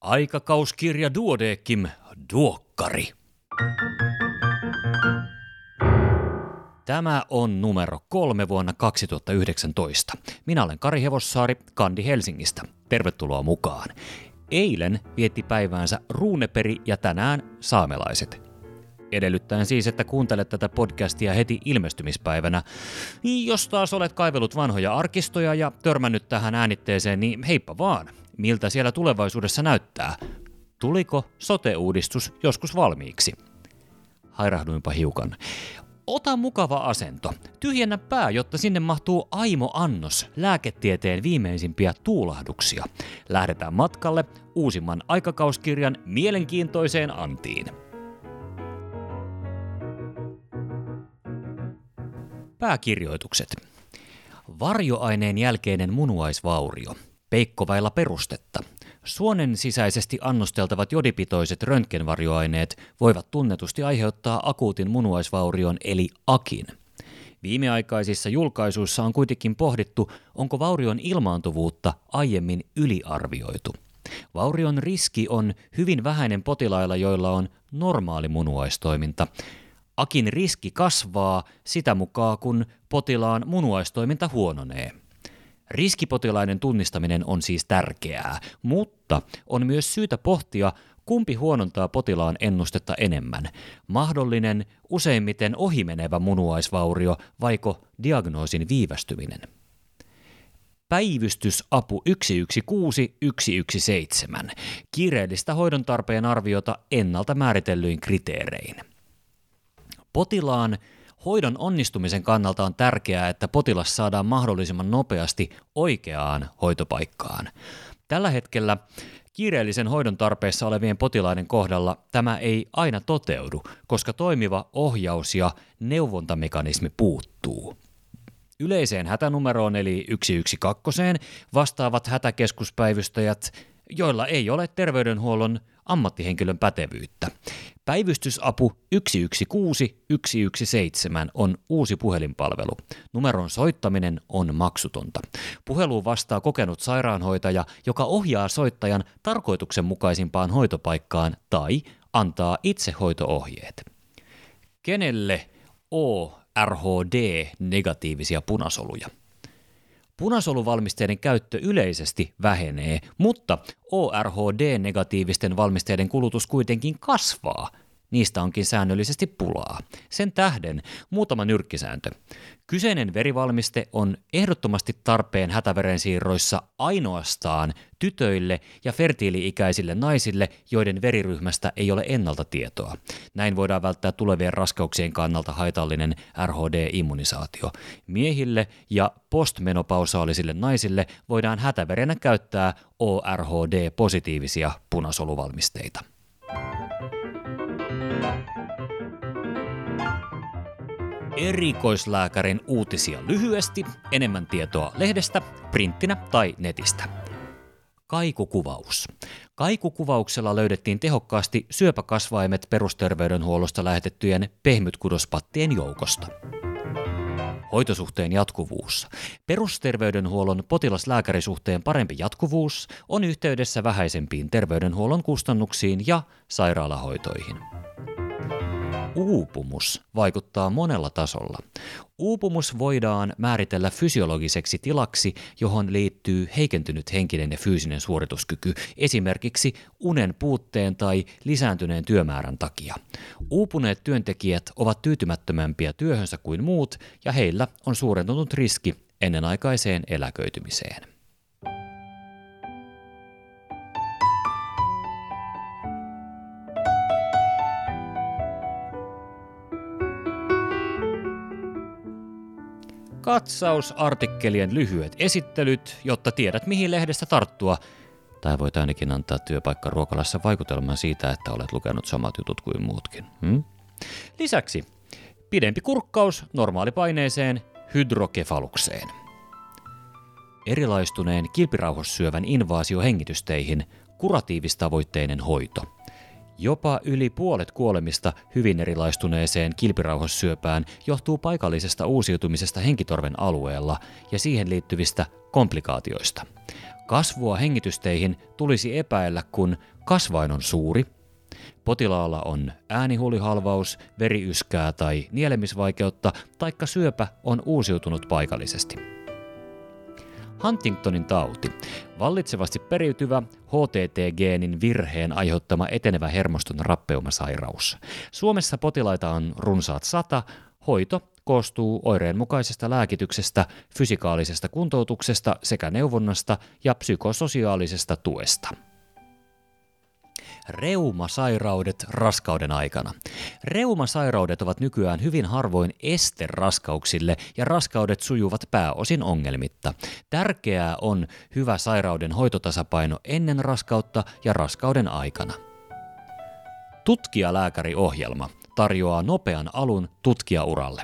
Aikakauskirja Duodekim Duokkari. Tämä on numero kolme vuonna 2019. Minä olen Kari Hevossaari, Kandi Helsingistä. Tervetuloa mukaan. Eilen vietti päiväänsä Ruuneperi ja tänään saamelaiset. Edellyttäen siis, että kuuntelet tätä podcastia heti ilmestymispäivänä. Jos taas olet kaivellut vanhoja arkistoja ja törmännyt tähän äänitteeseen, niin heippa vaan. Miltä siellä tulevaisuudessa näyttää? Tuliko sote-uudistus joskus valmiiksi? Hairahduinpa hiukan. Ota mukava asento. Tyhjennä pää, jotta sinne mahtuu aimo annos lääketieteen viimeisimpiä tuulahduksia. Lähdetään matkalle uusimman aikakauskirjan mielenkiintoiseen antiin. Pääkirjoitukset. Varjoaineen jälkeinen munuaisvaurio. Peikkovailla perustetta. Suonen sisäisesti annosteltavat jodipitoiset röntgenvarjoaineet voivat tunnetusti aiheuttaa akuutin munuaisvaurion eli AKin. Viimeaikaisissa julkaisuissa on kuitenkin pohdittu, onko vaurion ilmaantuvuutta aiemmin yliarvioitu. Vaurion riski on hyvin vähäinen potilailla, joilla on normaali munuaistoiminta. Akin riski kasvaa sitä mukaan, kun potilaan munuaistoiminta huononee. Riskipotilaiden tunnistaminen on siis tärkeää, mutta on myös syytä pohtia, kumpi huonontaa potilaan ennustetta enemmän. Mahdollinen, useimmiten ohimenevä munuaisvaurio vaiko diagnoosin viivästyminen. Päivystysapu 116 Kiireellistä hoidon tarpeen arviota ennalta määritellyin kriteerein. Potilaan Hoidon onnistumisen kannalta on tärkeää, että potilas saadaan mahdollisimman nopeasti oikeaan hoitopaikkaan. Tällä hetkellä kiireellisen hoidon tarpeessa olevien potilaiden kohdalla tämä ei aina toteudu, koska toimiva ohjaus ja neuvontamekanismi puuttuu. Yleiseen hätänumeroon eli 112 vastaavat hätäkeskuspäivystäjät, joilla ei ole terveydenhuollon ammattihenkilön pätevyyttä. Päivystysapu 116 117 on uusi puhelinpalvelu. Numeron soittaminen on maksutonta. Puheluun vastaa kokenut sairaanhoitaja, joka ohjaa soittajan tarkoituksenmukaisimpaan hoitopaikkaan tai antaa itse hoitoohjeet. Kenelle ORHD-negatiivisia punasoluja? Punasoluvalmisteiden käyttö yleisesti vähenee, mutta ORHD-negatiivisten valmisteiden kulutus kuitenkin kasvaa. Niistä onkin säännöllisesti pulaa. Sen tähden muutama nyrkkisääntö. Kyseinen verivalmiste on ehdottomasti tarpeen hätäverensiirroissa ainoastaan tytöille ja fertiili-ikäisille naisille, joiden veriryhmästä ei ole ennalta tietoa. Näin voidaan välttää tulevien raskauksien kannalta haitallinen RHD-immunisaatio. Miehille ja postmenopausaalisille naisille voidaan hätäverenä käyttää ORHD-positiivisia punasoluvalmisteita. Erikoislääkärin uutisia lyhyesti, enemmän tietoa lehdestä, printtinä tai netistä. Kaikukuvaus. Kaikukuvauksella löydettiin tehokkaasti syöpäkasvaimet perusterveydenhuollosta lähetettyjen pehmytkudospattien joukosta. Hoitosuhteen jatkuvuus. Perusterveydenhuollon potilaslääkärisuhteen parempi jatkuvuus on yhteydessä vähäisempiin terveydenhuollon kustannuksiin ja sairaalahoitoihin. Uupumus vaikuttaa monella tasolla. Uupumus voidaan määritellä fysiologiseksi tilaksi, johon liittyy heikentynyt henkinen ja fyysinen suorituskyky, esimerkiksi unen puutteen tai lisääntyneen työmäärän takia. Uupuneet työntekijät ovat tyytymättömämpiä työhönsä kuin muut, ja heillä on suurentunut riski ennenaikaiseen eläköitymiseen. Katsausartikkelien lyhyet esittelyt, jotta tiedät mihin lehdestä tarttua, tai voit ainakin antaa työpaikka ruokalassa vaikutelman siitä, että olet lukenut samat jutut kuin muutkin. Hmm? Lisäksi pidempi kurkkaus normaalipaineeseen hydrokefalukseen. Erilaistuneen kilpirauhossyövän invaasio hengitysteihin, kuratiivistavoitteinen hoito – Jopa yli puolet kuolemista hyvin erilaistuneeseen kilpirauhassyöpään johtuu paikallisesta uusiutumisesta henkitorven alueella ja siihen liittyvistä komplikaatioista. Kasvua hengitysteihin tulisi epäillä, kun kasvain on suuri, potilaalla on äänihulihalvaus, veriyskää tai nielemisvaikeutta, taikka syöpä on uusiutunut paikallisesti. Huntingtonin tauti, vallitsevasti periytyvä HTT-geenin virheen aiheuttama etenevä hermoston rappeumasairaus. Suomessa potilaita on runsaat sata, hoito koostuu oireenmukaisesta lääkityksestä, fysikaalisesta kuntoutuksesta sekä neuvonnasta ja psykososiaalisesta tuesta. Reumasairaudet raskauden aikana. Reumasairaudet ovat nykyään hyvin harvoin este raskauksille ja raskaudet sujuvat pääosin ongelmitta. Tärkeää on hyvä sairauden hoitotasapaino ennen raskautta ja raskauden aikana. Tutkijalääkäriohjelma tarjoaa nopean alun tutkijauralle.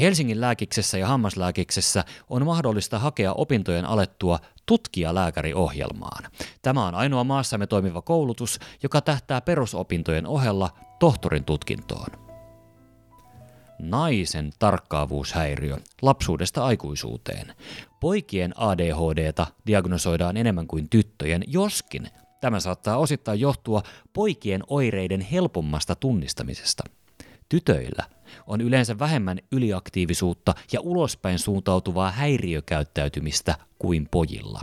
Helsingin lääkiksessä ja hammaslääkiksessä on mahdollista hakea opintojen alettua tutkijalääkäriohjelmaan. Tämä on ainoa maassamme toimiva koulutus, joka tähtää perusopintojen ohella tohtorin tutkintoon. Naisen tarkkaavuushäiriö lapsuudesta aikuisuuteen. Poikien ADHDta diagnosoidaan enemmän kuin tyttöjen, joskin tämä saattaa osittain johtua poikien oireiden helpommasta tunnistamisesta. Tytöillä on yleensä vähemmän yliaktiivisuutta ja ulospäin suuntautuvaa häiriökäyttäytymistä kuin pojilla.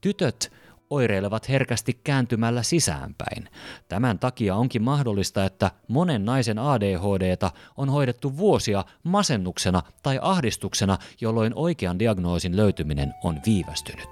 Tytöt oireilevat herkästi kääntymällä sisäänpäin. Tämän takia onkin mahdollista, että monen naisen ADHDta on hoidettu vuosia masennuksena tai ahdistuksena, jolloin oikean diagnoosin löytyminen on viivästynyt.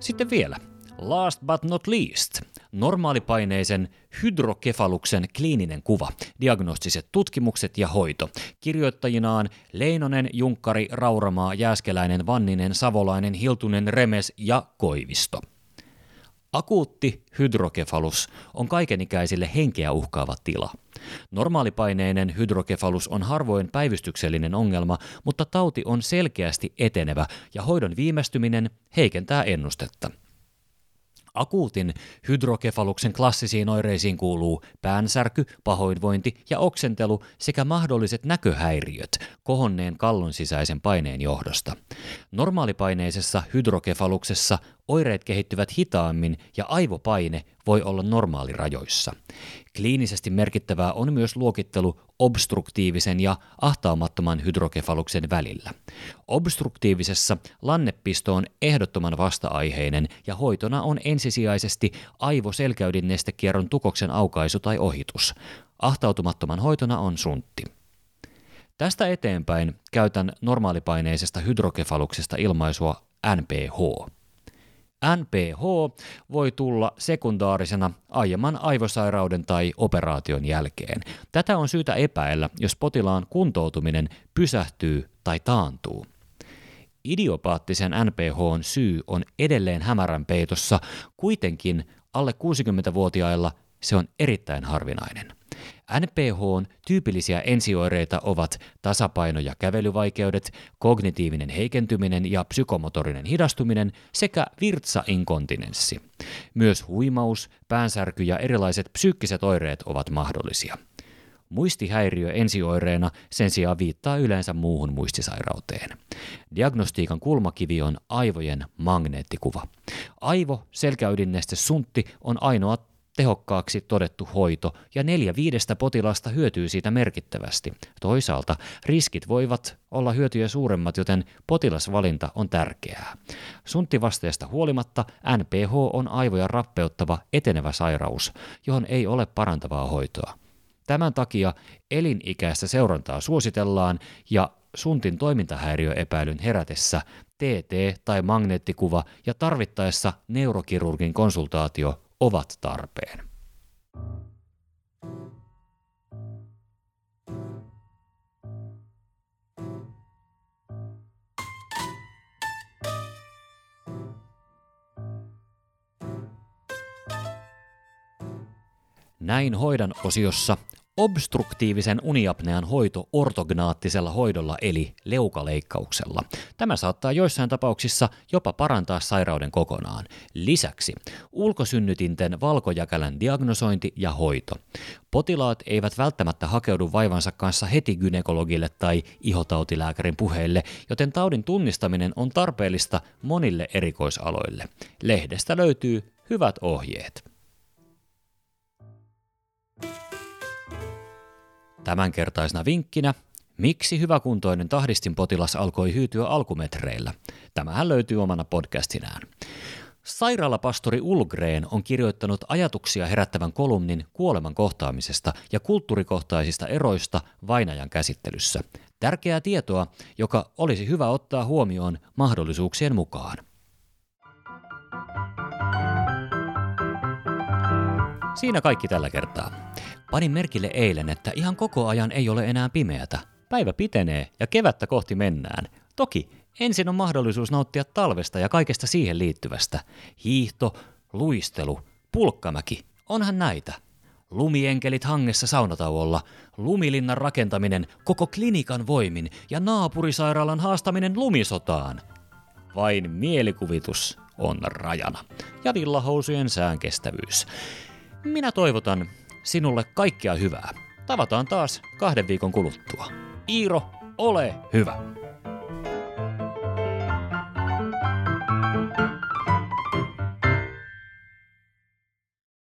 Sitten vielä Last but not least, normaalipaineisen hydrokefaluksen kliininen kuva, diagnostiset tutkimukset ja hoito. Kirjoittajinaan Leinonen, Junkkari, Rauramaa, Jääskeläinen, Vanninen, Savolainen, Hiltunen, Remes ja Koivisto. Akuutti hydrokefalus on kaikenikäisille henkeä uhkaava tila. Normaalipaineinen hydrokefalus on harvoin päivystyksellinen ongelma, mutta tauti on selkeästi etenevä ja hoidon viivästyminen heikentää ennustetta – Akuutin hydrokefaluksen klassisiin oireisiin kuuluu päänsärky, pahoinvointi ja oksentelu sekä mahdolliset näköhäiriöt kohonneen kallon sisäisen paineen johdosta. Normaalipaineisessa hydrokefaluksessa oireet kehittyvät hitaammin ja aivopaine voi olla normaalirajoissa. Kliinisesti merkittävää on myös luokittelu obstruktiivisen ja ahtaamattoman hydrokefaluksen välillä. Obstruktiivisessa lannepisto on ehdottoman vasta-aiheinen ja hoitona on ensisijaisesti aivoselkäydinnestekierron tukoksen aukaisu tai ohitus. Ahtautumattoman hoitona on suntti. Tästä eteenpäin käytän normaalipaineisesta hydrokefaluksesta ilmaisua NPH. NPH voi tulla sekundaarisena aiemman aivosairauden tai operaation jälkeen. Tätä on syytä epäillä, jos potilaan kuntoutuminen pysähtyy tai taantuu. Idiopaattisen NPH syy on edelleen hämärän peitossa, kuitenkin alle 60-vuotiailla se on erittäin harvinainen. NPHn tyypillisiä ensioireita ovat tasapaino- ja kävelyvaikeudet, kognitiivinen heikentyminen ja psykomotorinen hidastuminen sekä virtsainkontinenssi. Myös huimaus, päänsärky ja erilaiset psyykkiset oireet ovat mahdollisia. Muistihäiriö ensioireena sen sijaan viittaa yleensä muuhun muistisairauteen. Diagnostiikan kulmakivi on aivojen magneettikuva. Aivo, selkäydinneste suntti on ainoa tehokkaaksi todettu hoito ja neljä viidestä potilasta hyötyy siitä merkittävästi. Toisaalta riskit voivat olla hyötyjä suuremmat, joten potilasvalinta on tärkeää. Sunttivasteesta huolimatta NPH on aivoja rappeuttava etenevä sairaus, johon ei ole parantavaa hoitoa. Tämän takia elinikäistä seurantaa suositellaan ja suntin toimintahäiriöepäilyn herätessä TT- tai magneettikuva ja tarvittaessa neurokirurgin konsultaatio ovat tarpeen. Näin hoidan osiossa obstruktiivisen uniapnean hoito ortognaattisella hoidolla eli leukaleikkauksella. Tämä saattaa joissain tapauksissa jopa parantaa sairauden kokonaan. Lisäksi ulkosynnytinten valkojakälän diagnosointi ja hoito. Potilaat eivät välttämättä hakeudu vaivansa kanssa heti gynekologille tai ihotautilääkärin puheille, joten taudin tunnistaminen on tarpeellista monille erikoisaloille. Lehdestä löytyy hyvät ohjeet. Tämänkertaisena vinkkinä, miksi hyväkuntoinen tahdistinpotilas alkoi hyytyä alkumetreillä. Tämähän löytyy omana podcastinään. Sairaalapastori Ulgreen on kirjoittanut ajatuksia herättävän kolumnin kuoleman kohtaamisesta ja kulttuurikohtaisista eroista vainajan käsittelyssä. Tärkeää tietoa, joka olisi hyvä ottaa huomioon mahdollisuuksien mukaan. Siinä kaikki tällä kertaa. Panin merkille eilen, että ihan koko ajan ei ole enää pimeätä. Päivä pitenee ja kevättä kohti mennään. Toki ensin on mahdollisuus nauttia talvesta ja kaikesta siihen liittyvästä. Hiihto, luistelu, pulkkamäki, onhan näitä. Lumienkelit hangessa saunatauolla, lumilinnan rakentaminen koko klinikan voimin ja naapurisairaalan haastaminen lumisotaan. Vain mielikuvitus on rajana. Ja villahousujen sään kestävyys. Minä toivotan sinulle kaikkea hyvää. Tavataan taas kahden viikon kuluttua. Iiro, ole hyvä!